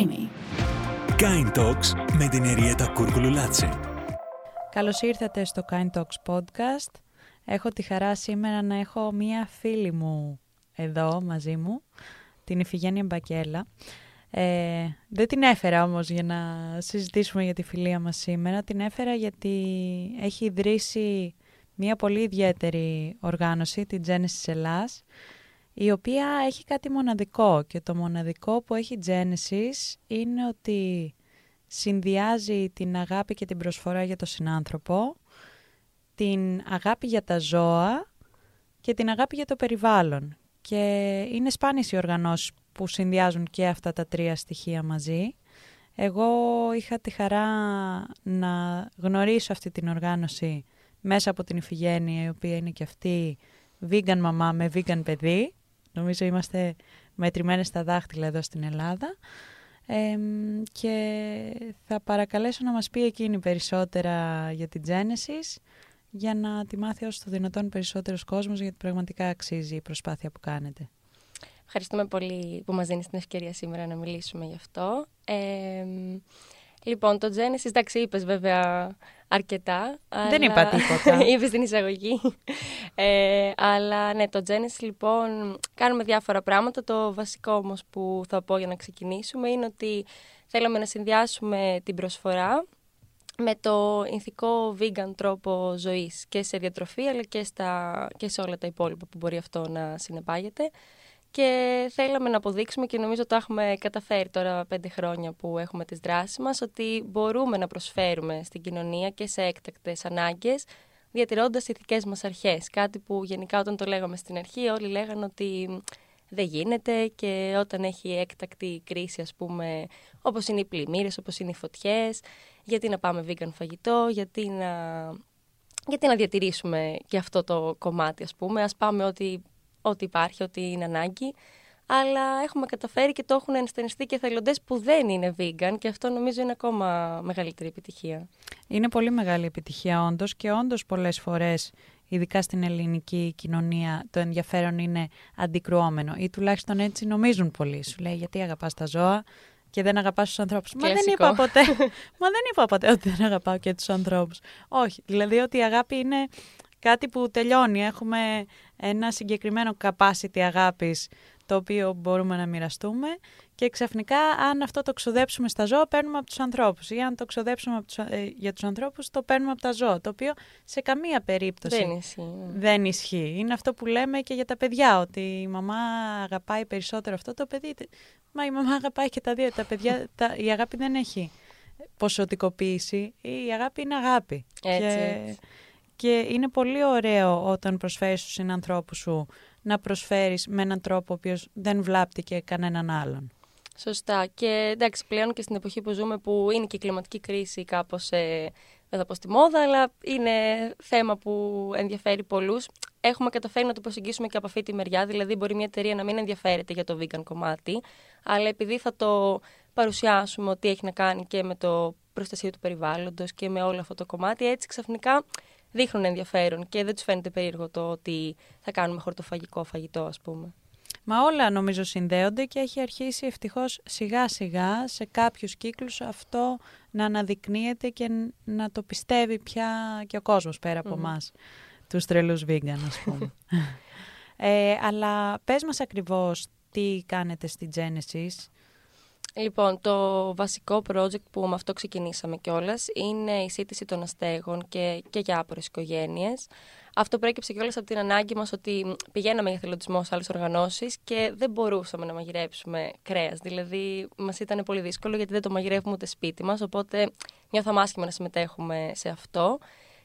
Creamy. Kind Talks με την Εριέτα Κούρκουλου Λάτση. Καλώς ήρθατε στο Kind Talks podcast. Έχω τη χαρά σήμερα να έχω μία φίλη μου εδώ μαζί μου, την Ιφηγένεια Μπακέλα. Ε, δεν την έφερα όμως για να συζητήσουμε για τη φιλία μας σήμερα. Την έφερα γιατί έχει ιδρύσει μία πολύ ιδιαίτερη οργάνωση, την Genesis Ελλάς, η οποία έχει κάτι μοναδικό και το μοναδικό που έχει Genesis είναι ότι συνδυάζει την αγάπη και την προσφορά για τον συνάνθρωπο, την αγάπη για τα ζώα και την αγάπη για το περιβάλλον. Και είναι σπάνιες οι οργανώσεις που συνδυάζουν και αυτά τα τρία στοιχεία μαζί. Εγώ είχα τη χαρά να γνωρίσω αυτή την οργάνωση μέσα από την Ιφηγένεια, η οποία είναι και αυτή vegan μαμά με vegan παιδί. Νομίζω είμαστε μετρημένες στα δάχτυλα εδώ στην Ελλάδα. και θα παρακαλέσω να μας πει εκείνη περισσότερα για την Genesis για να τη μάθει όσο το δυνατόν περισσότερος κόσμος γιατί πραγματικά αξίζει η προσπάθεια που κάνετε. Ευχαριστούμε πολύ που μας δίνεις την ευκαιρία σήμερα να μιλήσουμε γι' αυτό. λοιπόν, το Genesis, εντάξει, είπες βέβαια αρκετά. Δεν είπα τίποτα. Είπες την εισαγωγή. Ε, αλλά ναι, το Genesis λοιπόν κάνουμε διάφορα πράγματα. Το βασικό όμως που θα πω για να ξεκινήσουμε είναι ότι θέλαμε να συνδυάσουμε την προσφορά με το ηθικό vegan τρόπο ζωής και σε διατροφή αλλά και, στα, και σε όλα τα υπόλοιπα που μπορεί αυτό να συνεπάγεται. Και θέλαμε να αποδείξουμε και νομίζω το έχουμε καταφέρει τώρα πέντε χρόνια που έχουμε τις δράσεις μας ότι μπορούμε να προσφέρουμε στην κοινωνία και σε έκτακτες ανάγκες διατηρώντας ηθικές μας αρχές. Κάτι που γενικά όταν το λέγαμε στην αρχή όλοι λέγανε ότι δεν γίνεται και όταν έχει έκτακτη κρίση ας πούμε όπως είναι οι πλημμύρες, όπως είναι οι φωτιές γιατί να πάμε vegan φαγητό, γιατί να, γιατί να διατηρήσουμε και αυτό το κομμάτι ας πούμε ας πάμε ότι ό,τι υπάρχει, ό,τι είναι ανάγκη. Αλλά έχουμε καταφέρει και το έχουν ενστενιστεί και εθελοντές που δεν είναι vegan και αυτό νομίζω είναι ακόμα μεγαλύτερη επιτυχία. Είναι πολύ μεγάλη επιτυχία όντως και όντως πολλές φορές, ειδικά στην ελληνική κοινωνία, το ενδιαφέρον είναι αντικρουόμενο ή τουλάχιστον έτσι νομίζουν πολλοί. Σου λέει γιατί αγαπάς τα ζώα και δεν αγαπάς τους ανθρώπους. Μα δεν είπα ποτέ. Μα δεν είπα ποτέ ότι δεν αγαπάω και τους ανθρώπους. Όχι. Δηλαδή ότι η αγάπη είναι κάτι που τελειώνει. Έχουμε ένα συγκεκριμένο capacity αγάπης το οποίο μπορούμε να μοιραστούμε και ξαφνικά αν αυτό το ξοδέψουμε στα ζώα παίρνουμε από τους ανθρώπους ή αν το ξοδέψουμε από τους, ε, για τους ανθρώπους το παίρνουμε από τα ζώα, το οποίο σε καμία περίπτωση δεν ισχύει. Ναι. δεν ισχύει. Είναι αυτό που λέμε και για τα παιδιά, ότι η μαμά αγαπάει περισσότερο αυτό το παιδί, μα η μαμά αγαπάει και τα δύο, τα παιδιά, τα, η αγάπη δεν έχει ποσοτικοποίηση, η αγάπη είναι αγάπη. Έτσι, και... έτσι. Και είναι πολύ ωραίο όταν προσφέρεις στους συνανθρώπους σου να προσφέρεις με έναν τρόπο ο οποίος δεν βλάπτει και κανέναν άλλον. Σωστά. Και εντάξει, πλέον και στην εποχή που ζούμε που είναι και η κλιματική κρίση κάπως, ε, δεν θα πω στη μόδα, αλλά είναι θέμα που ενδιαφέρει πολλούς. Έχουμε καταφέρει να το προσεγγίσουμε και από αυτή τη μεριά, δηλαδή μπορεί μια εταιρεία να μην ενδιαφέρεται για το vegan κομμάτι, αλλά επειδή θα το παρουσιάσουμε ότι έχει να κάνει και με το προστασία του περιβάλλοντος και με όλο αυτό το κομμάτι, έτσι ξαφνικά δείχνουν ενδιαφέρον και δεν τους φαίνεται περίεργο το ότι θα κάνουμε χορτοφαγικό φαγητό, ας πούμε. Μα όλα νομίζω συνδέονται και έχει αρχίσει ευτυχώς σιγά σιγά σε κάποιους κύκλους αυτό να αναδεικνύεται και να το πιστεύει πια και ο κόσμος πέρα από εμάς, τους τρελούς vegan ας πούμε. ε, αλλά πες μας ακριβώς τι κάνετε στη Genesis Λοιπόν, το βασικό project που με αυτό ξεκινήσαμε κιόλας είναι η σύντηση των αστέγων και, και για άπορες οικογένειες. Αυτό προέκυψε κιόλας από την ανάγκη μας ότι πηγαίναμε για θελοντισμό σε άλλες οργανώσεις και δεν μπορούσαμε να μαγειρέψουμε κρέας. Δηλαδή, μας ήταν πολύ δύσκολο γιατί δεν το μαγειρεύουμε ούτε σπίτι μας. Οπότε, νιώθαμε άσχημα να συμμετέχουμε σε αυτό.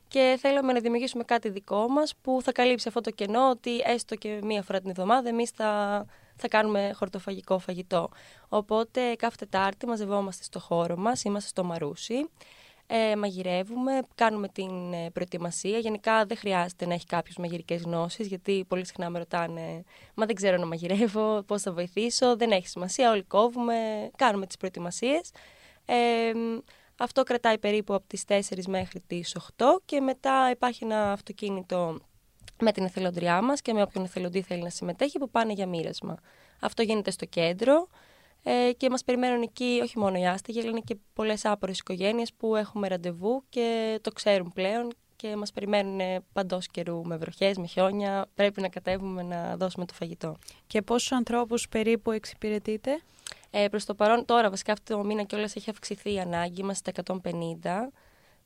Και θέλαμε να δημιουργήσουμε κάτι δικό μας που θα καλύψει αυτό το κενό ότι έστω και μία φορά την εβδομάδα εμείς θα θα κάνουμε χορτοφαγικό φαγητό. Οπότε κάθε Τετάρτη μαζευόμαστε στο χώρο μας, είμαστε στο Μαρούσι, ε, μαγειρεύουμε, κάνουμε την ε, προετοιμασία. Γενικά δεν χρειάζεται να έχει κάποιος μαγειρικές γνώσεις, γιατί πολύ συχνά με ρωτάνε «Μα δεν ξέρω να μαγειρεύω, πώς θα βοηθήσω». Δεν έχει σημασία, όλοι κόβουμε, κάνουμε τις προετοιμασίες. Ε, αυτό κρατάει περίπου από τις 4 μέχρι τις 8 και μετά υπάρχει ένα αυτοκίνητο με την εθελοντριά μας και με όποιον εθελοντή θέλει να συμμετέχει που πάνε για μοίρασμα. Αυτό γίνεται στο κέντρο. Ε, και μας περιμένουν εκεί όχι μόνο οι άστεγοι, αλλά είναι και πολλές άπορες οικογένειες που έχουμε ραντεβού και το ξέρουν πλέον και μας περιμένουν παντός καιρού με βροχές, με χιόνια. Πρέπει να κατέβουμε να δώσουμε το φαγητό. Και πόσους ανθρώπους περίπου εξυπηρετείτε; Ε, προς το παρόν τώρα, βασικά αυτό το μήνα κιόλας έχει αυξηθεί η ανάγκη, είμαστε στα 150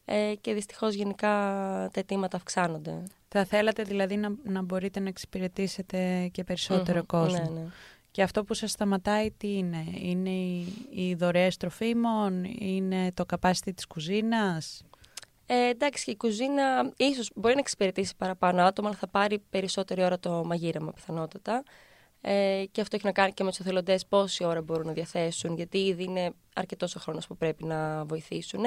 ε, και δυστυχώς γενικά τα αιτήματα αυξάνονται. Θα θέλατε δηλαδή να, να μπορείτε να εξυπηρετήσετε και περισσότερο κόσμο. Ναι, ναι. Και αυτό που σας σταματάει τι είναι, είναι οι, οι δωρεές τροφίμων, είναι το capacity της κουζίνας; Ε, εντάξει, και η κουζίνα ίσως μπορεί να εξυπηρετήσει παραπάνω άτομα, αλλά θα πάρει περισσότερη ώρα το μαγείρεμα πιθανότατα. Ε, και αυτό έχει να κάνει και με τους εθελοντές πόση ώρα μπορούν να διαθέσουν, γιατί ήδη είναι αρκετός ο χρόνος που πρέπει να βοηθήσουν.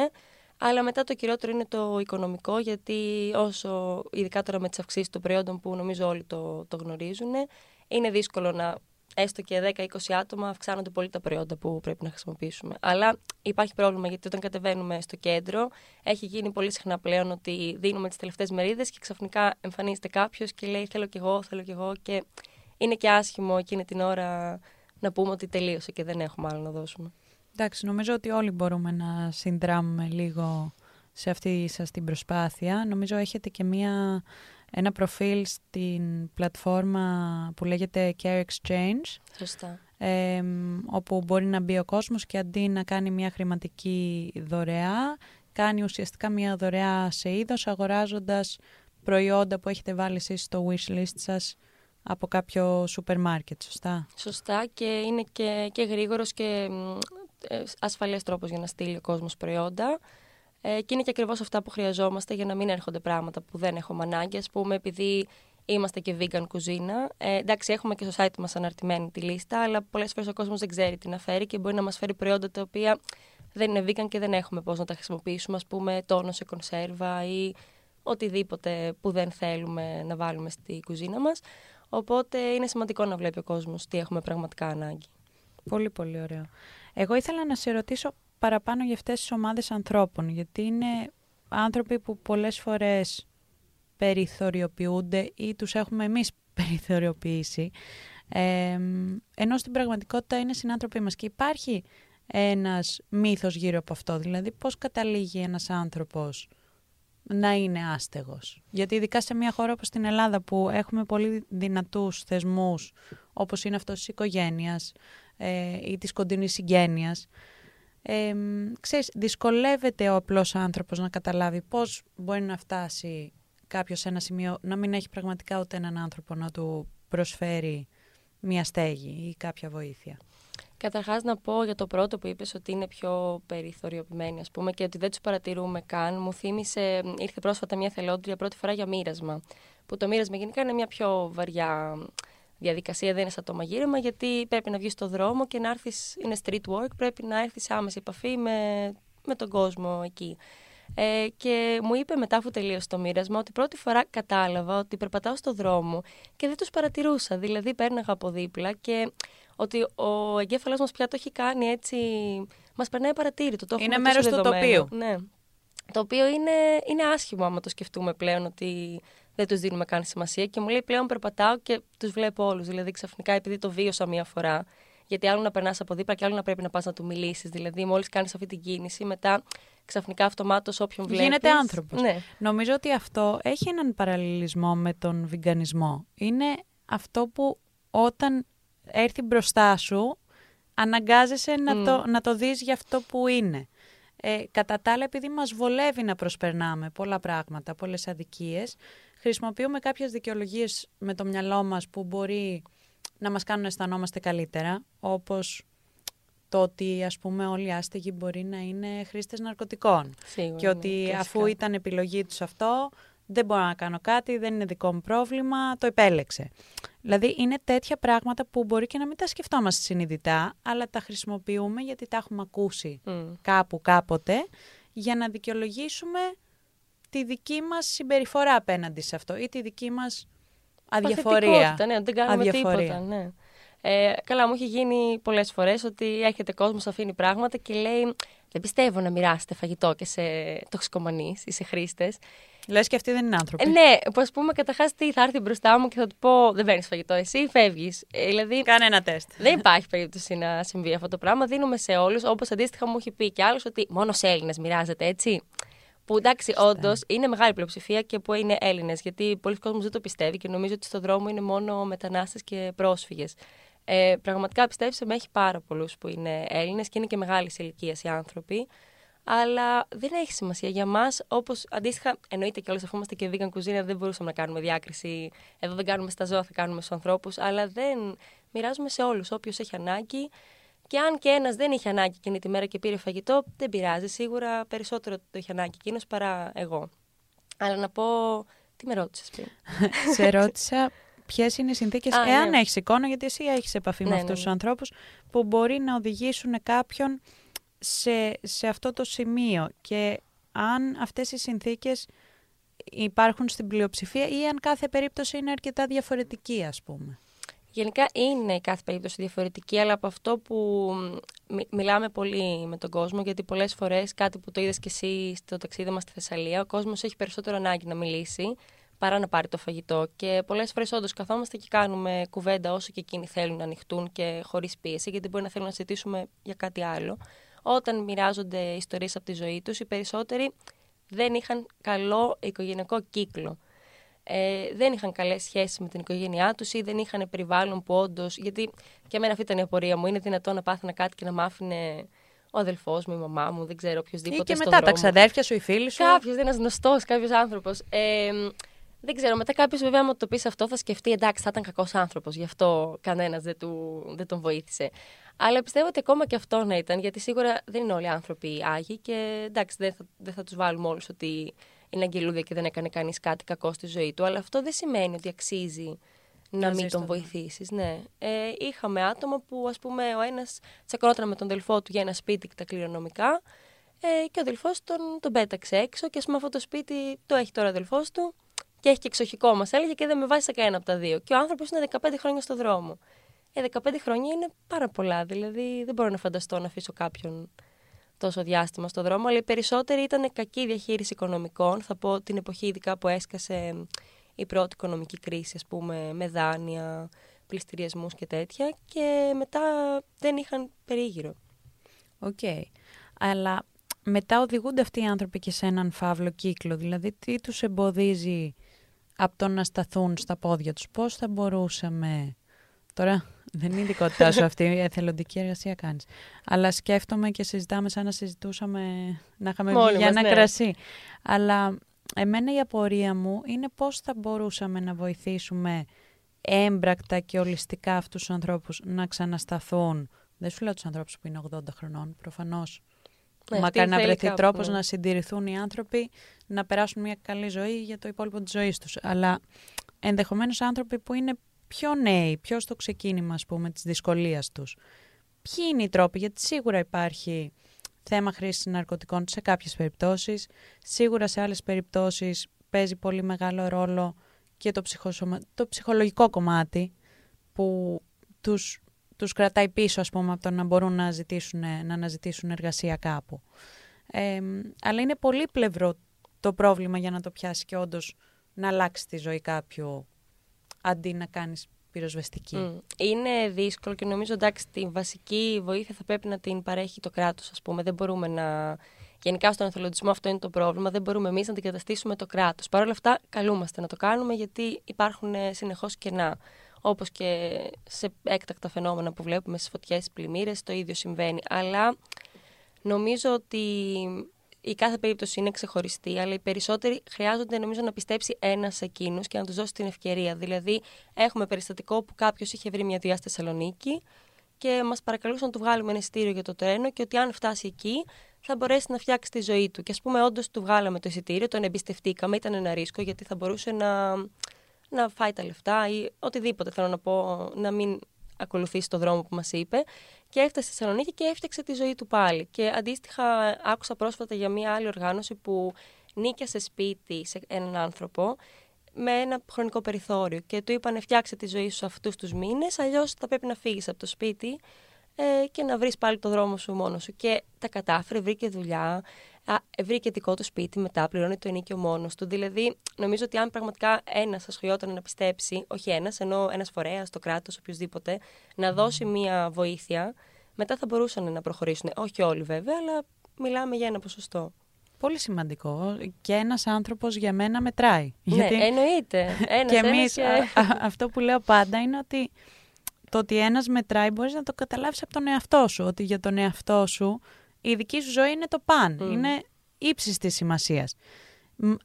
Αλλά μετά το κυριότερο είναι το οικονομικό, γιατί όσο, ειδικά τώρα με τις αυξήσεις των προϊόντων που νομίζω όλοι το, το γνωρίζουν, είναι δύσκολο να έστω και 10-20 άτομα αυξάνονται πολύ τα προϊόντα που πρέπει να χρησιμοποιήσουμε. Αλλά υπάρχει πρόβλημα γιατί όταν κατεβαίνουμε στο κέντρο, έχει γίνει πολύ συχνά πλέον ότι δίνουμε τις τελευταίες μερίδες και ξαφνικά εμφανίζεται κάποιος και λέει Θέλω κι εγώ, θέλω κι εγώ. Και είναι και άσχημο εκείνη την ώρα να πούμε ότι τελείωσε και δεν έχουμε άλλο να δώσουμε. Εντάξει, νομίζω ότι όλοι μπορούμε να συνδράμουμε λίγο σε αυτή σας την προσπάθεια. Νομίζω έχετε και μία, ένα προφίλ στην πλατφόρμα που λέγεται Care Exchange. Σωστά. Ε, όπου μπορεί να μπει ο κόσμος και αντί να κάνει μια χρηματική δωρεά, κάνει ουσιαστικά μια δωρεά σε είδος αγοράζοντας προϊόντα που έχετε βάλει εσείς στο wishlist σας από κάποιο σούπερ μάρκετ, σωστά; Σωστά και είναι και, και γρήγορος και ε, ασφαλές τρόπος για να στείλει ο κόσμος προϊόντα. Ε, και είναι και ακριβώς αυτά που χρειαζόμαστε για να μην έρχονται πράγματα που δεν έχουμε ανάγκη. Ας πούμε, επειδή είμαστε και vegan κουζίνα. Ε, εντάξει, έχουμε και στο site μας αναρτημένη τη λίστα, αλλά πολλές φορές ο κόσμος δεν ξέρει τι να φέρει και μπορεί να μας φέρει προϊόντα τα οποία δεν είναι vegan και δεν έχουμε πώς να τα χρησιμοποιήσουμε, ας πούμε τόνο σε κονσέρβα ή οτιδήποτε που δεν θέλουμε να βάλουμε στη κουζίνα μας. Οπότε είναι σημαντικό να βλέπει ο κόσμος τι έχουμε πραγματικά ανάγκη. Πολύ πολύ ωραίο. Εγώ ήθελα να σε ρωτήσω παραπάνω για αυτές τις ομάδες ανθρώπων, γιατί είναι άνθρωποι που πολλές φορές περιθωριοποιούνται ή τους έχουμε εμείς περιθωριοποιήσει, ε, ενώ στην πραγματικότητα είναι συνάνθρωποι μας και υπάρχει ένας μύθος γύρω από αυτό, δηλαδή πώς καταλήγει ένας άνθρωπος να είναι άστεγος; Γιατί ειδικά σε μια χώρα όπως την Ελλάδα που έχουμε πολύ δυνατούς θεσμούς όπως είναι αυτός της οικογένειας ε, ή της κοντινής συγγένειας ε, ξέρεις, δυσκολεύεται ο απλός άνθρωπος να καταλάβει πώς μπορεί να φτάσει κάποιος σε ένα σημείο να μην έχει πραγματικά ούτε έναν άνθρωπο να του προσφέρει μια στέγη ή κάποια βοήθεια. Καταρχάς να πω για το πρώτο που είπες ότι είναι πιο περιθωριοποιημένοι ας πούμε και ότι δεν τους παρατηρούμε καν. Μου θύμισε, ήρθε πρόσφατα μια θελόντρια πρώτη φορά για μοίρασμα. Που το μοίρασμα γενικά είναι μια πιο βαριά διαδικασία, δεν είναι σαν το μαγείρεμα γιατί πρέπει να βγεις στο δρόμο και να έρθεις, είναι street work, πρέπει να έρθεις άμεση επαφή με, με τον κόσμο εκεί. Ε, και μου είπε μετά αφού τελείωσε το μοίρασμα ότι πρώτη φορά κατάλαβα ότι περπατάω στο δρόμο και δεν τους παρατηρούσα. Δηλαδή πέρναγα από δίπλα και ότι ο εγκέφαλος μας πια το έχει κάνει έτσι... Μας περνάει παρατήρητο. Το είναι μέρος του τοπίου. Ναι. Το οποίο είναι, είναι άσχημο άμα το σκεφτούμε πλέον ότι δεν τους δίνουμε καν σημασία και μου λέει πλέον περπατάω και τους βλέπω όλους. Δηλαδή ξαφνικά επειδή το βίωσα μία φορά γιατί άλλο να περνάς από δίπλα και άλλο να πρέπει να πας να του μιλήσεις. Δηλαδή, μόλις κάνεις αυτή την κίνηση, μετά ξαφνικά αυτομάτως όποιον βλέπεις. Γίνεται άνθρωπος. Ναι. Νομίζω ότι αυτό έχει έναν παραλληλισμό με τον βιγκανισμό. Είναι αυτό που όταν έρθει μπροστά σου, αναγκάζεσαι να, το, να το δεις για αυτό που είναι. Ε, κατά τα άλλα, επειδή μας βολεύει να προσπερνάμε πολλά πράγματα, πολλές αδικίες, χρησιμοποιούμε κάποιες δικαιολογίες με το μυαλό μας που μπορεί να μας κάνουν να αισθανόμαστε καλύτερα, όπως το ότι ας πούμε όλοι οι άστεγοι μπορεί να είναι χρήστες ναρκωτικών. Σίγουρα, και ότι ναι, αφού ήταν επιλογή τους αυτό, δεν μπορώ να κάνω κάτι, δεν είναι δικό μου πρόβλημα, το επέλεξε. Δηλαδή είναι τέτοια πράγματα που μπορεί και να μην τα σκεφτόμαστε συνειδητά, αλλά τα χρησιμοποιούμε γιατί τα έχουμε ακούσει κάπου κάποτε, για να δικαιολογήσουμε τη δική μας συμπεριφορά απέναντι σε αυτό ή τη δική μας αδιαφορία. Ναι, δεν κάνουμε τίποτα. Ναι. Ε, καλά, μου έχει γίνει πολλές φορές ότι έρχεται κόσμος, αφήνει πράγματα και λέει: Δεν πιστεύω να μοιράσετε φαγητό και σε τοξικομανείς ή σε χρήστες. Λες και αυτοί δεν είναι άνθρωποι. Ε, ναι, που ας πούμε, καταρχάς τι θα έρθει μπροστά μου και θα του πω: Δεν παίρνεις φαγητό, εσύ φεύγεις. Ε, δηλαδή, Κάνε ένα τεστ. δεν υπάρχει περίπτωση να συμβεί αυτό το πράγμα. Δίνουμε σε όλους, όπως αντίστοιχα μου έχει πει κι άλλος, ότι μόνο σε Έλληνες μοιράζεται έτσι. Που εντάξει, όντως είναι μεγάλη πλειοψηφία και που είναι Έλληνες. Γιατί πολλοί κόσμοι δεν το πιστεύει και νομίζω ότι στον δρόμο είναι μόνο μετανάστες και πρόσφυγες. Ε, πραγματικά πιστέψτε με, έχει πάρα πολλούς που είναι Έλληνες και είναι και μεγάλης ηλικίας οι άνθρωποι. Αλλά δεν έχει σημασία για μας. Όπως αντίστοιχα, εννοείται και όλε αφού είμαστε και vegan κουζίνα, δεν μπορούσαμε να κάνουμε διάκριση. Εδώ δεν κάνουμε στα ζώα, θα κάνουμε στους ανθρώπους. Αλλά δεν μοιράζουμε σε όλους. Όποιος έχει ανάγκη. Και αν και ένας δεν είχε ανάγκη εκείνη τη μέρα και πήρε φαγητό, δεν πειράζει. Σίγουρα περισσότερο το είχε ανάγκη εκείνος παρά εγώ. Αλλά να πω. Τι με ρώτησες πριν; Σε ρώτησα ποιες είναι οι συνθήκες, Α, εάν ναι. έχεις εικόνα, γιατί εσύ έχεις επαφή με Ναι, αυτούς ναι, τους ναι. ανθρώπους, που μπορεί να οδηγήσουν κάποιον σε, σε αυτό το σημείο. Και αν αυτές οι συνθήκες υπάρχουν στην πλειοψηφία ή αν κάθε περίπτωση είναι αρκετά διαφορετική, ας πούμε. Γενικά είναι η κάθε περίπτωση διαφορετική, αλλά από αυτό που μι- μιλάμε πολύ με τον κόσμο, γιατί πολλές φορές κάτι που το είδες και εσύ στο ταξίδι μας στη Θεσσαλία, ο κόσμος έχει περισσότερο ανάγκη να μιλήσει παρά να πάρει το φαγητό. Και πολλές φορές όντως καθόμαστε και κάνουμε κουβέντα όσο και εκείνοι θέλουν να ανοιχτούν και χωρίς πίεση, γιατί μπορεί να θέλουν να συζητήσουμε για κάτι άλλο. Όταν μοιράζονται ιστορίες από τη ζωή τους, οι περισσότεροι δεν είχαν καλό οικογενειακό κύκλο ε, δεν είχαν καλές σχέσεις με την οικογένειά τους ή δεν είχαν περιβάλλον που όντως. Γιατί και εμένα αυτή ήταν η απορία μου. Είναι δυνατόν να πάθαινα κάτι και να μ' άφηνε ο αδελφός μου, η μαμά μου, δεν ξέρω Ή οποιοδήποτε. και στον μετά τα δρόμο. ξαδέρφια σου, οι φίλοι σου. Κάποιος, ένας γνωστός, κάποιος άνθρωπος. Ε, δεν ξέρω, μετά κάποιος βέβαια, άμα το πεις αυτό, θα σκεφτεί εντάξει, θα ήταν κακός άνθρωπος, γι' αυτό κανένας δεν, του, δεν τον βοήθησε. Αλλά πιστεύω ότι ακόμα και αυτό να ήταν, γιατί σίγουρα δεν είναι όλοι οι άνθρωποι άγιοι και εντάξει, δεν θα, δεν θα τους βάλουμε όλους ότι είναι αγγελούδια και δεν έκανε κανείς κάτι κακό στη ζωή του. Αλλά αυτό δεν σημαίνει ότι αξίζει να, Να μην ζεις τον τον βοηθήσεις. Ναι. Ε, είχαμε άτομα που, ας πούμε, ο ένας τσακωνόταν με τον αδελφό του για ένα σπίτι και τα κληρονομικά. Ε, και ο αδελφό τον, τον πέταξε έξω και ας πούμε αυτό το σπίτι το έχει τώρα ο αδελφό του και έχει και εξοχικό μας έλεγε και δεν με βάζει σε κανένα από τα δύο. Και ο άνθρωπος είναι 15 χρόνια στο δρόμο. Ε, 15 χρόνια είναι πάρα πολλά. Δηλαδή δεν μπορώ να φανταστώ να αφήσω κάποιον τόσο διάστημα στο δρόμο. Αλλά οι περισσότεροι ήταν κακή διαχείριση οικονομικών. Θα πω την εποχή ειδικά που έσκασε η πρώτη οικονομική κρίση, ας πούμε, με δάνεια, πλειστηριασμούς και τέτοια. Και μετά δεν είχαν περίγυρο. Οκ. Αλλά μετά οδηγούνται αυτοί οι άνθρωποι και σε έναν φαύλο κύκλο. Δηλαδή, τι τους εμποδίζει από το να σταθούν στα πόδια τους; Πώς θα μπορούσαμε... Τώρα δεν είναι η ειδικότητά σου αυτή, η εθελοντική εργασία κάνεις. Αλλά σκέφτομαι και συζητάμε σαν να συζητούσαμε, να είχαμε Μόνοι βγει για μας, ένα ναι. κρασί. Αλλά εμένα η απορία μου είναι πώς θα μπορούσαμε να βοηθήσουμε έμπρακτα και ολιστικά αυτούς τους ανθρώπους να ξανασταθούν. Δεν σου λέω τους ανθρώπους που είναι 80 χρονών, προφανώς. Ναι, Μακάρι αυτή να θέλει βρεθεί κάπου, τρόπος ναι. να συντηρηθούν οι άνθρωποι, να περάσουν μια καλή ζωή για το υπόλοιπο της ζωής τους. Αλλά ενδεχομένως άνθρωποι που είναι πιο νέοι, πιο στο ξεκίνημα, ας πούμε, της δυσκολίας τους. Ποιοι είναι οι τρόποι, γιατί σίγουρα υπάρχει θέμα χρήσης ναρκωτικών σε κάποιες περιπτώσεις. Σίγουρα σε άλλες περιπτώσεις παίζει πολύ μεγάλο ρόλο και το, ψυχοσωμα... το ψυχολογικό κομμάτι που τους, τους κρατάει πίσω, ας πούμε, από το να μπορούν να, ζητήσουν, να αναζητήσουν εργασία κάπου. Ε, αλλά είναι πολύ πλευρό το πρόβλημα για να το πιάσει και όντως να αλλάξει τη ζωή κάποιου αντί να κάνεις πυροσβεστική. Μμ. Είναι δύσκολο και νομίζω εντάξει τη βασική βοήθεια θα πρέπει να την παρέχει το κράτος ας πούμε. Δεν μπορούμε να... Γενικά στον εθελοντισμό αυτό είναι το πρόβλημα. Δεν μπορούμε εμείς να αντικαταστήσουμε το κράτος. Παρ' όλα αυτά καλούμαστε να το κάνουμε γιατί υπάρχουν ε, συνεχώς κενά. Όπως και σε έκτακτα φαινόμενα που βλέπουμε στις φωτιές, στις πλημμύρες, το ίδιο συμβαίνει. Αλλά νομίζω ότι η κάθε περίπτωση είναι ξεχωριστή, αλλά οι περισσότεροι χρειάζονται νομίζω να πιστέψει ένας σε εκείνου και να τους δώσει την ευκαιρία. Δηλαδή, έχουμε περιστατικό που κάποιος είχε βρει μια δουλειά στη Θεσσαλονίκη και μας παρακαλούσαν να του βγάλουμε ένα εισιτήριο για το τρένο και ότι αν φτάσει εκεί θα μπορέσει να φτιάξει τη ζωή του. Και ας πούμε, όντως του βγάλαμε το εισιτήριο, τον εμπιστευτήκαμε, ήταν ένα ρίσκο γιατί θα μπορούσε να, να φάει τα λεφτά ή οτιδήποτε θέλω να πω, να μην ακολουθήσει το δρόμο που μας είπε και έφτασε στη Θεσσαλονίκη και έφτιαξε τη ζωή του πάλι. Και αντίστοιχα άκουσα πρόσφατα για μια άλλη οργάνωση που νίκιασε σπίτι σε έναν άνθρωπο με ένα χρονικό περιθώριο και του είπαν φτιάξε τη ζωή σου αυτούς τους μήνες αλλιώς θα πρέπει να φύγεις από το σπίτι ε, και να βρεις πάλι το δρόμο σου μόνος σου. Και τα κατάφερε, βρήκε δουλειά, Α, βρήκε δικό του σπίτι μετά, πληρώνει το ενίκιο μόνος του. Δηλαδή, νομίζω ότι αν πραγματικά ένας ασχολιόταν να πιστέψει, όχι ένας, ενώ ένας φορέας, το κράτος, οποιοδήποτε, να δώσει μία βοήθεια, μετά θα μπορούσαν να προχωρήσουν. Όχι όλοι βέβαια, αλλά μιλάμε για ένα ποσοστό. Πολύ σημαντικό. Και ένας άνθρωπος για μένα μετράει. Ναι, Γιατί... εννοείται. Ένας, και εμείς, αυτό που λέω πάντα είναι ότι το ότι ένας μετράει μπορείς να το καταλάβεις από τον εαυτό σου. Ότι για τον εαυτό σου η δική σου ζωή είναι το παν. Είναι ύψης της σημασίας.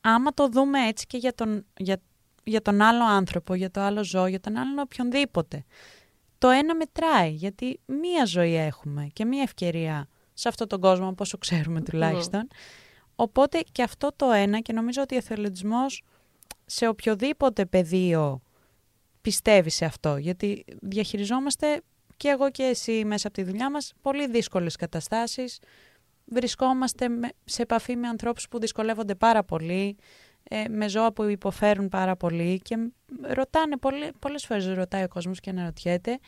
Άμα το δούμε έτσι και για τον, για, για τον άλλο άνθρωπο, για το άλλο ζώο, για τον άλλον οποιονδήποτε. Το ένα μετράει, γιατί μία ζωή έχουμε και μία ευκαιρία σε αυτόν τον κόσμο, όσο ξέρουμε τουλάχιστον. Οπότε και αυτό το ένα και νομίζω ότι ο εθελοντισμός σε οποιοδήποτε πεδίο πιστεύει σε αυτό. Γιατί διαχειριζόμαστε και εγώ και εσύ μέσα από τη δουλειά μας πολύ δύσκολες καταστάσεις. Βρισκόμαστε σε επαφή με ανθρώπους που δυσκολεύονται πάρα πολύ, ε, με ζώα που υποφέρουν πάρα πολύ και ρωτάνε, πολλές, πολλές φορές ρωτάει ο κόσμος και αναρωτιέται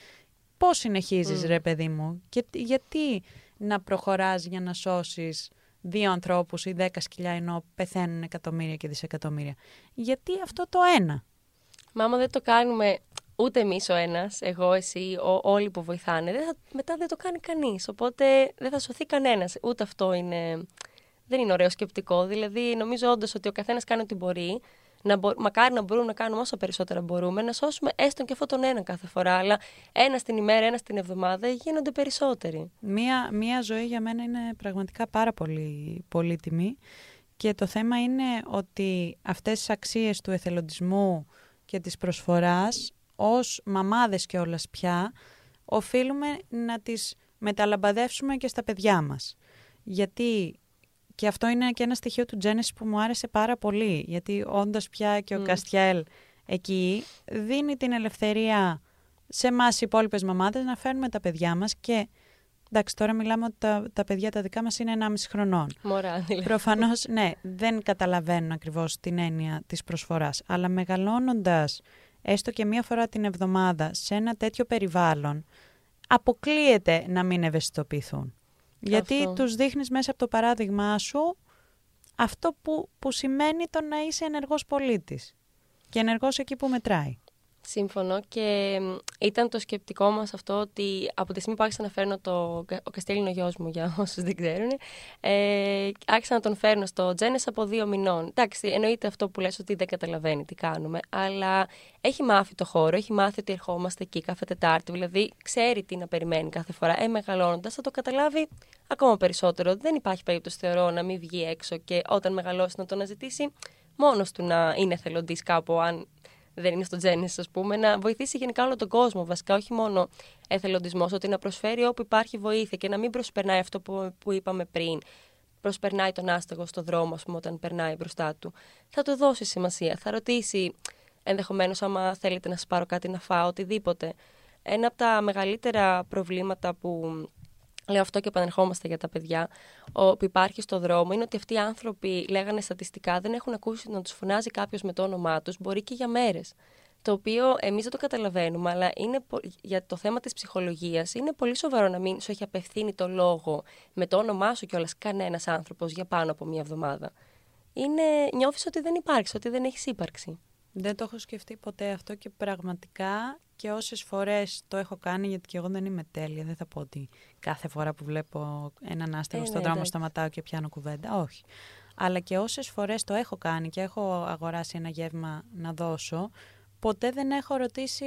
πώς συνεχίζεις ρε παιδί μου και γιατί να προχωράς για να σώσεις δύο ανθρώπους ή δέκα σκυλιά ενώ πεθαίνουν εκατομμύρια και δισεκατομμύρια. Γιατί αυτό το ένα. Μα άμα δεν το κάνουμε ούτε εμείς ο ένας, εγώ, εσύ, ο, όλοι που βοηθάνε, δεν θα, μετά δεν το κάνει κανείς. Οπότε δεν θα σωθεί κανένας. Ούτε αυτό είναι. Δεν είναι ωραίο σκεπτικό. Δηλαδή, νομίζω όντως ότι ο καθένας κάνει ό,τι μπορεί να μπο... μακάρι να μπορούμε να κάνουμε όσο περισσότερα μπορούμε, να σώσουμε έστω και αυτόν τον ένα κάθε φορά. Αλλά ένα την ημέρα, ένα την εβδομάδα γίνονται περισσότεροι. Μία, μία ζωή για μένα είναι πραγματικά πάρα πολύ πολύτιμη. Και το θέμα είναι ότι αυτές τις αξίες του εθελοντισμού και της προσφοράς, ως μαμάδες και όλας πια, οφείλουμε να τις μεταλαμπαδεύσουμε και στα παιδιά μας. Γιατί και αυτό είναι και ένα στοιχείο του Genesis που μου άρεσε πάρα πολύ, γιατί όντας πια και ο mm. Καστιέλ εκεί δίνει την ελευθερία σε εμά οι υπόλοιπες μαμάδες να φέρνουμε τα παιδιά μας και εντάξει τώρα μιλάμε ότι τα, τα παιδιά τα δικά μας είναι 1,5 χρονών. Μωρά δηλαδή. Προφανώς ναι, δεν καταλαβαίνουν ακριβώς την έννοια της προσφοράς, αλλά μεγαλώνοντας έστω και μία φορά την εβδομάδα σε ένα τέτοιο περιβάλλον, αποκλείεται να μην ευαισθητοποιηθούν. Γιατί αυτό. τους δείχνεις μέσα από το παράδειγμά σου αυτό που, που σημαίνει το να είσαι ενεργός πολίτης και ενεργός εκεί που μετράει. Σύμφωνο και ήταν το σκεπτικό μας αυτό ότι από τη στιγμή που άρχισα να φέρνω το. Ο Καστέλη είναι ο γιος μου, για όσους δεν ξέρουν. Ε, άρχισα να τον φέρνω στο Τζένε από δύο μηνών. Εντάξει, εννοείται αυτό που λες ότι δεν καταλαβαίνει τι κάνουμε, αλλά έχει μάθει το χώρο, έχει μάθει ότι ερχόμαστε εκεί κάθε Τετάρτη. Δηλαδή, ξέρει τι να περιμένει κάθε φορά. Ε, μεγαλώνοντας, θα το καταλάβει ακόμα περισσότερο. Δεν υπάρχει περίπτωση, θεωρώ, να μην βγει έξω και όταν μεγαλώσει να το αναζητήσει μόνος του να είναι εθελοντή κάπου, αν δεν είναι στο Genesis, ας πούμε, να βοηθήσει γενικά όλο τον κόσμο. Βασικά, όχι μόνο εθελοντισμός, ότι να προσφέρει όπου υπάρχει βοήθεια και να μην προσπερνάει αυτό που, που είπαμε πριν. Προσπερνάει τον άστεγο στο δρόμο, ας πούμε, όταν περνάει μπροστά του. Θα του δώσει σημασία. Θα ρωτήσει ενδεχομένως άμα θέλετε να σας πάρω κάτι να φάω, οτιδήποτε. Ένα από τα μεγαλύτερα προβλήματα που λέω αυτό και επανερχόμαστε για τα παιδιά, που υπάρχει στο δρόμο, είναι ότι αυτοί οι άνθρωποι, λέγανε στατιστικά, δεν έχουν ακούσει να τους φωνάζει κάποιος με το όνομά τους, μπορεί και για μέρες. Το οποίο εμείς δεν το καταλαβαίνουμε, αλλά είναι, για το θέμα της ψυχολογίας είναι πολύ σοβαρό να μην σου έχει απευθύνει το λόγο με το όνομά σου κιόλας κανένας άνθρωπος για πάνω από μία εβδομάδα. Είναι, νιώθεις ότι δεν υπάρχει, ότι δεν έχεις ύπαρξη. Δεν το έχω σκεφτεί ποτέ αυτό και πραγματικά και όσες φορές το έχω κάνει, γιατί και εγώ δεν είμαι τέλεια, δεν θα πω ότι κάθε φορά που βλέπω έναν άστεγο ε, στον ναι, δρόμο σταματάω και πιάνω κουβέντα. Όχι. Αλλά και όσες φορές το έχω κάνει και έχω αγοράσει ένα γεύμα να δώσω, ποτέ δεν έχω ρωτήσει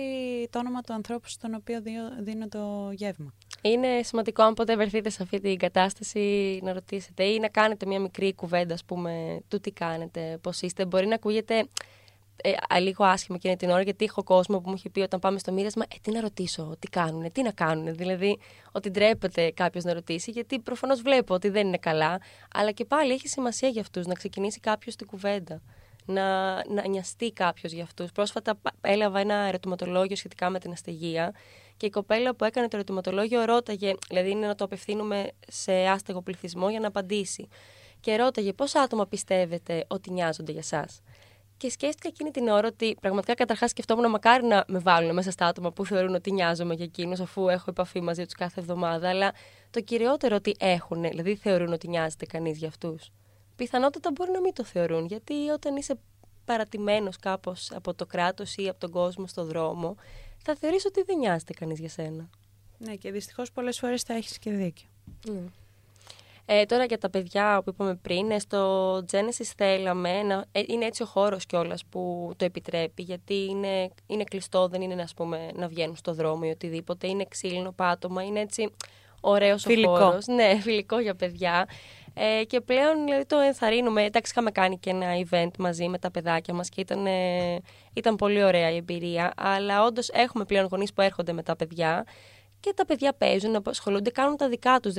το όνομα του ανθρώπου στον οποίο δίνω το γεύμα. Είναι σημαντικό αν ποτέ βρεθείτε σε αυτή την κατάσταση να ρωτήσετε ή να κάνετε μια μικρή κουβέντα, ας πούμε, του τι κάνετε, πώς είστε. Μπορεί να ακούγεται ε, λίγο άσχημα εκείνη την ώρα, γιατί έχω κόσμο που μου έχει πει όταν πάμε στο μοίρασμα, ε, τι να ρωτήσω, τι κάνουν, τι να κάνουν. Δηλαδή, ότι ντρέπεται κάποιος να ρωτήσει, γιατί προφανώς βλέπω ότι δεν είναι καλά, αλλά και πάλι έχει σημασία για αυτούς να ξεκινήσει κάποιος την κουβέντα. Να, να νοιαστεί κάποιος για αυτούς. Πρόσφατα έλαβα ένα ερωτηματολόγιο σχετικά με την αστεγία και η κοπέλα που έκανε το ερωτηματολόγιο ρώταγε, δηλαδή είναι να το απευθύνουμε σε άστεγο πληθυσμό για να απαντήσει. Και ρώταγε πόσα άτομα πιστεύετε ότι νοιάζονται για σας; Και σκέφτηκα εκείνη την ώρα ότι πραγματικά καταρχάς σκεφτόμουν μακάρι να με βάλουν μέσα στα άτομα που θεωρούν ότι νοιάζομαι για εκείνους, αφού έχω επαφή μαζί τους κάθε εβδομάδα. Αλλά το κυριότερο ότι έχουν, δηλαδή θεωρούν ότι νοιάζεται κανείς για αυτούς. Πιθανότατα μπορεί να μην το θεωρούν, γιατί όταν είσαι παρατημένος κάπως από το κράτος ή από τον κόσμο στο δρόμο, θα θεωρείς ότι δεν νοιάζεται κανείς για σένα. Ναι, και δυστυχώς πολλές φορές θα έχεις και δίκιο. Ναι. Ε, τώρα για τα παιδιά που είπαμε πριν, ε, στο Genesis θέλαμε να, ε, είναι έτσι ο χώρος κιόλας που το επιτρέπει, γιατί είναι, είναι κλειστό, δεν είναι ας πούμε, να βγαίνουν στο δρόμο ή οτιδήποτε, είναι ξύλινο πάτωμα, είναι έτσι ωραίος φιλικό. ο χώρος. Ναι, φιλικό για παιδιά. Ε, και πλέον δηλαδή, το ενθαρρύνουμε. Εντάξει, είχαμε κάνει και ένα event μαζί με τα παιδάκια μας και ήταν, ε, ήταν πολύ ωραία η εμπειρία. Αλλά όντως έχουμε πλέον γονείς που έρχονται με τα παιδιά και τα παιδιά παίζουν, ασχολούνται, κάνουν τα δικά τους.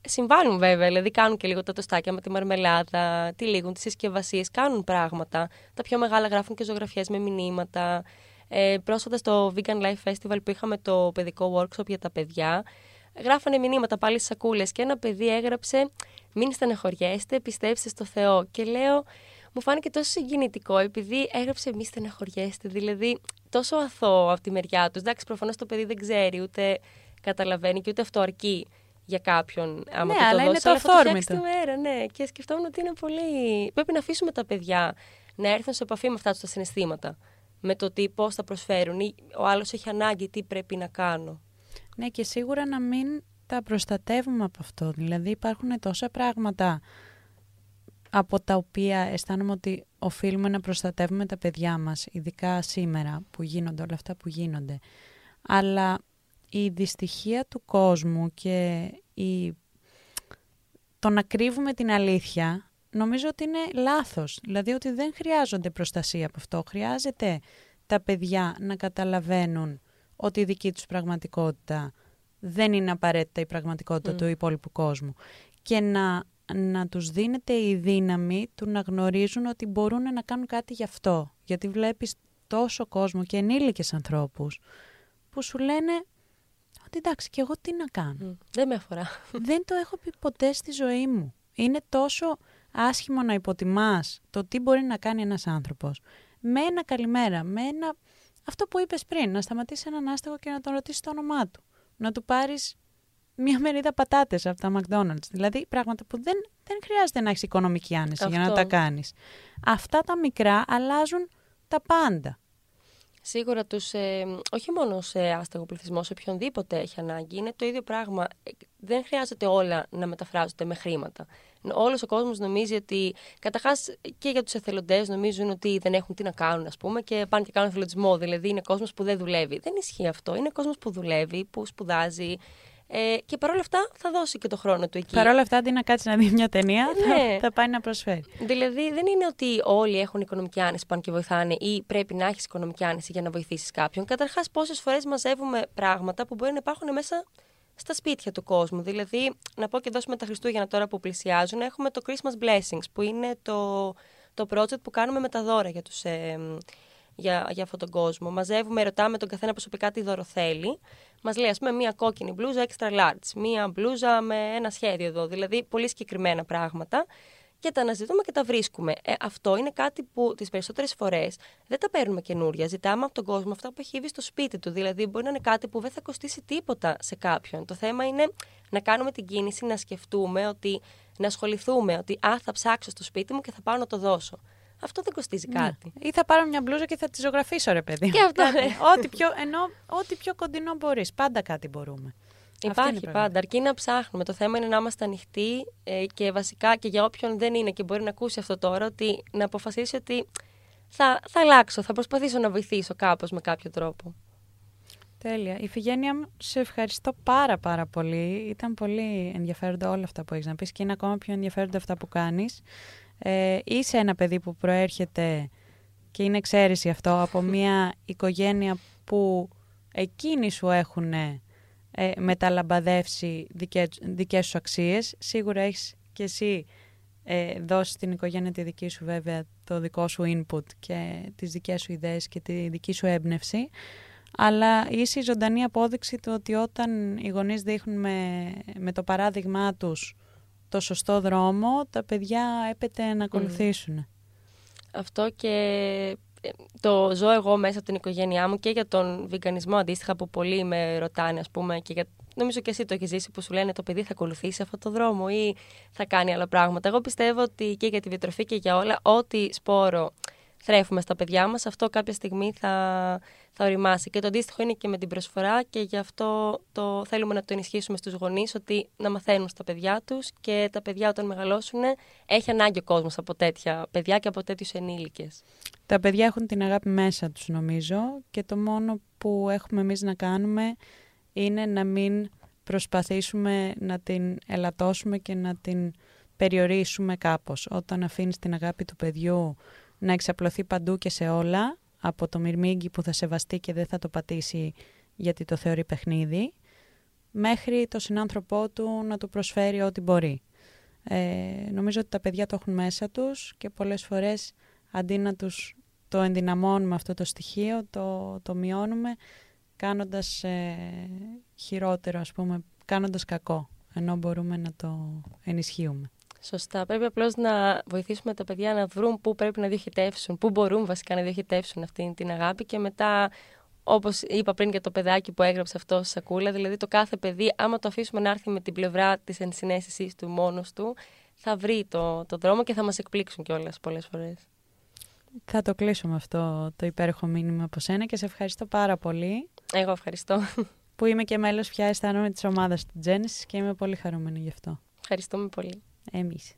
Συμβάλλουν βέβαια, δηλαδή κάνουν και λίγο τα τοστάκια με τη μαρμελάδα, τυλίγουν τις συσκευασίες, κάνουν πράγματα. Τα πιο μεγάλα γράφουν και ζωγραφιές με μηνύματα. Ε, πρόσφατα στο Vegan Life Festival που είχαμε το παιδικό workshop για τα παιδιά, γράφανε μηνύματα πάλι στις σακούλες και ένα παιδί έγραψε Μην στεναχωριέστε, πιστέψτε στο Θεό. Και λέω, μου φάνηκε τόσο συγκινητικό επειδή έγραψε Μη στεναχωριέστε. Δηλαδή, τόσο αθώο από τη μεριά τους. Εντάξει, προφανώς το παιδί δεν ξέρει, ούτε καταλαβαίνει και ούτε αυτό αρκεί για κάποιον. Άμα ναι, το αλλά δώσει, είναι το αλλά θα αυθόρμητο. τη μέρα, ναι. Και σκεφτόμουν ότι είναι πολύ. Πρέπει να αφήσουμε τα παιδιά να έρθουν σε επαφή με αυτά τους τα συναισθήματα. Με το τι πώς θα προσφέρουν ή ο άλλος έχει ανάγκη, τι πρέπει να κάνω. Ναι, και σίγουρα να μην τα προστατεύουμε από αυτό. Δηλαδή υπάρχουν τόσα πράγματα από τα οποία αισθάνομαι ότι οφείλουμε να προστατεύουμε τα παιδιά μας, ειδικά σήμερα που γίνονται όλα αυτά που γίνονται. Αλλά η δυστυχία του κόσμου και η... το να κρύβουμε την αλήθεια νομίζω ότι είναι λάθος. Δηλαδή ότι δεν χρειάζονται προστασία από αυτό. Χρειάζεται τα παιδιά να καταλαβαίνουν ότι η δική τους πραγματικότητα δεν είναι απαραίτητα η πραγματικότητα του υπόλοιπου κόσμου. Και να να τους δίνεται η δύναμη του να γνωρίζουν ότι μπορούν να κάνουν κάτι γι' αυτό. Γιατί βλέπεις τόσο κόσμο και ενήλικες ανθρώπους που σου λένε ότι εντάξει και εγώ τι να κάνω. δεν με αφορά. δεν το έχω πει ποτέ στη ζωή μου. Είναι τόσο άσχημο να υποτιμάς το τι μπορεί να κάνει ένας άνθρωπος. Με ένα καλημέρα, με ένα... Αυτό που είπες πριν, να σταματήσει έναν άστεγο και να τον ρωτήσεις το όνομά του. Να του πάρεις μία μερίδα πατάτες από τα McDonald's. Δηλαδή πράγματα που δεν, δεν χρειάζεται να έχεις οικονομική άνεση για να τα κάνεις. Αυτά τα μικρά αλλάζουν τα πάντα. Σίγουρα τους, ε, όχι μόνο σε άστεγο πληθυσμό, σε οποιονδήποτε έχει ανάγκη, είναι το ίδιο πράγμα. Ε, δεν χρειάζεται όλα να μεταφράζονται με χρήματα. Όλος ο κόσμος νομίζει ότι, καταρχάς και για τους εθελοντές, νομίζουν ότι δεν έχουν τι να κάνουν, ας πούμε, και πάνε και κάνουν εθελοντισμό. Δηλαδή είναι κόσμος που δεν δουλεύει. Δεν ισχύει αυτό. Είναι κόσμος που δουλεύει, που σπουδάζει, ε, και παρόλα αυτά θα δώσει και το χρόνο του εκεί. Παρόλα αυτά, αντί να κάτσει να δει μια ταινία, θα, Ναι. θα πάει να προσφέρει. Δηλαδή δεν είναι ότι όλοι έχουν οικονομική άνεση πάνε και βοηθάνε ή πρέπει να έχεις οικονομική άνεση για να βοηθήσεις κάποιον. Καταρχάς, πόσες φορές μαζεύουμε πράγματα που μπορεί να υπάρχουν μέσα στα σπίτια του κόσμου. Δηλαδή, να πω και δώσουμε τα Χριστούγεννα τώρα που πλησιάζουν, έχουμε το Christmas Blessings, που είναι το, το project που κάνουμε με τα δώρα για τους, ε, για, για αυτόν τον κόσμο. Μαζεύουμε, ρωτάμε τον καθένα προσωπικά τι δώρο θέλει. Μας λέει, ας πούμε, μία κόκκινη μπλούζα extra large, μία μπλούζα με ένα σχέδιο εδώ. Δηλαδή, πολύ συγκεκριμένα πράγματα. Και τα αναζητούμε και τα βρίσκουμε. Ε, αυτό είναι κάτι που τις περισσότερες φορές δεν τα παίρνουμε καινούρια. Ζητάμε από τον κόσμο αυτά που έχει ήδη στο σπίτι του. Δηλαδή, μπορεί να είναι κάτι που δεν θα κοστίσει τίποτα σε κάποιον. Το θέμα είναι να κάνουμε την κίνηση, να σκεφτούμε ότι. να ασχοληθούμε ότι Α, θα ψάξω στο σπίτι μου και θα πάω να το δώσω. Αυτό δεν κοστίζει κάτι. Ή θα πάρω μια μπλούζα και θα τη ζωγραφίσω, ρε παιδί. Και αυτό, Κάτι. ναι. ό,τι, πιο, ενώ, ό,τι πιο κοντινό μπορείς. Πάντα κάτι μπορούμε. Αυτή είναι η Υπάρχει πραγματικότητα. πάντα, αρκεί να ψάχνουμε. Το θέμα είναι να είμαστε ανοιχτοί ε, και βασικά και για όποιον δεν είναι και μπορεί να ακούσει αυτό τώρα, ότι να αποφασίσει ότι θα, θα αλλάξω, θα προσπαθήσω να βοηθήσω κάπως με κάποιο τρόπο. Τέλεια. Ιφηγένεια μου, σε ευχαριστώ πάρα πάρα πολύ. Ήταν πολύ ενδιαφέροντα όλα αυτά που έχεις να πεις και είναι ακόμα πιο ενδιαφέροντα αυτά που κάνεις. Ε, είσαι ένα παιδί που προέρχεται και είναι εξαίρεση αυτό από μια οικογένεια που εκείνοι σου έχουν ε, μεταλαμπαδεύσει δικές, δικές σου αξίες. Σίγουρα έχεις και εσύ ε, δώσει στην οικογένεια τη δική σου βέβαια το δικό σου input και τις δικές σου ιδέες και τη δική σου έμπνευση αλλά είσαι η ζωντανή απόδειξη του ότι όταν οι γονείς δείχνουν με, με το παράδειγμά τους το σωστό δρόμο, τα παιδιά έπεται να ακολουθήσουν. αυτό και ε, το ζω εγώ μέσα από την οικογένειά μου και για τον βιγκανισμό αντίστοιχα που πολλοί με ρωτάνε ας πούμε και για νομίζω και εσύ το έχεις ζήσει που σου λένε το παιδί θα ακολουθήσει αυτό το δρόμο ή θα κάνει άλλα πράγματα. Εγώ πιστεύω ότι και για τη διατροφή και για όλα, ό,τι σπόρο θρέφουμε στα παιδιά μας, αυτό κάποια στιγμή θα, θα οριμάσει. Και το αντίστοιχο είναι και με την προσφορά και γι' αυτό το θέλουμε να το ενισχύσουμε στους γονείς ότι να μαθαίνουν στα παιδιά τους και τα παιδιά όταν μεγαλώσουν έχει ανάγκη ο κόσμος από τέτοια παιδιά και από τέτοιους ενήλικες. Τα παιδιά έχουν την αγάπη μέσα τους νομίζω και το μόνο που έχουμε εμείς να κάνουμε είναι να μην προσπαθήσουμε να την ελαττώσουμε και να την περιορίσουμε κάπως. Όταν αφήνεις την αγάπη του παιδιού να εξαπλωθεί παντού και σε όλα, από το μυρμήγκι που θα σεβαστεί και δεν θα το πατήσει γιατί το θεωρεί παιχνίδι, μέχρι το συνάνθρωπό του να του προσφέρει ό,τι μπορεί. Ε, νομίζω ότι τα παιδιά το έχουν μέσα τους και πολλές φορές αντί να τους το ενδυναμώνουμε αυτό το στοιχείο, το, το μειώνουμε κάνοντας ε, χειρότερο, ας πούμε, κάνοντας κακό, ενώ μπορούμε να το ενισχύουμε. Σωστά. Πρέπει απλώς να βοηθήσουμε τα παιδιά να βρουν πού πρέπει να διοχετεύσουν, πού μπορούν βασικά να διοχετεύσουν αυτή την αγάπη και μετά, όπως είπα πριν για το παιδάκι που έγραψε αυτό στη σακούλα, δηλαδή το κάθε παιδί, άμα το αφήσουμε να έρθει με την πλευρά της ενσυναίσθησής του μόνος του, θα βρει το, το δρόμο και θα μας εκπλήξουν κιόλας πολλές φορές. Θα το κλείσω με αυτό το υπέροχο μήνυμα από σένα και σε ευχαριστώ πάρα πολύ. Εγώ ευχαριστώ. Που είμαι και μέλος πια αισθάνομαι της ομάδας του Genesis και είμαι πολύ χαρούμενη γι' αυτό. Ευχαριστούμε πολύ. Εμείς.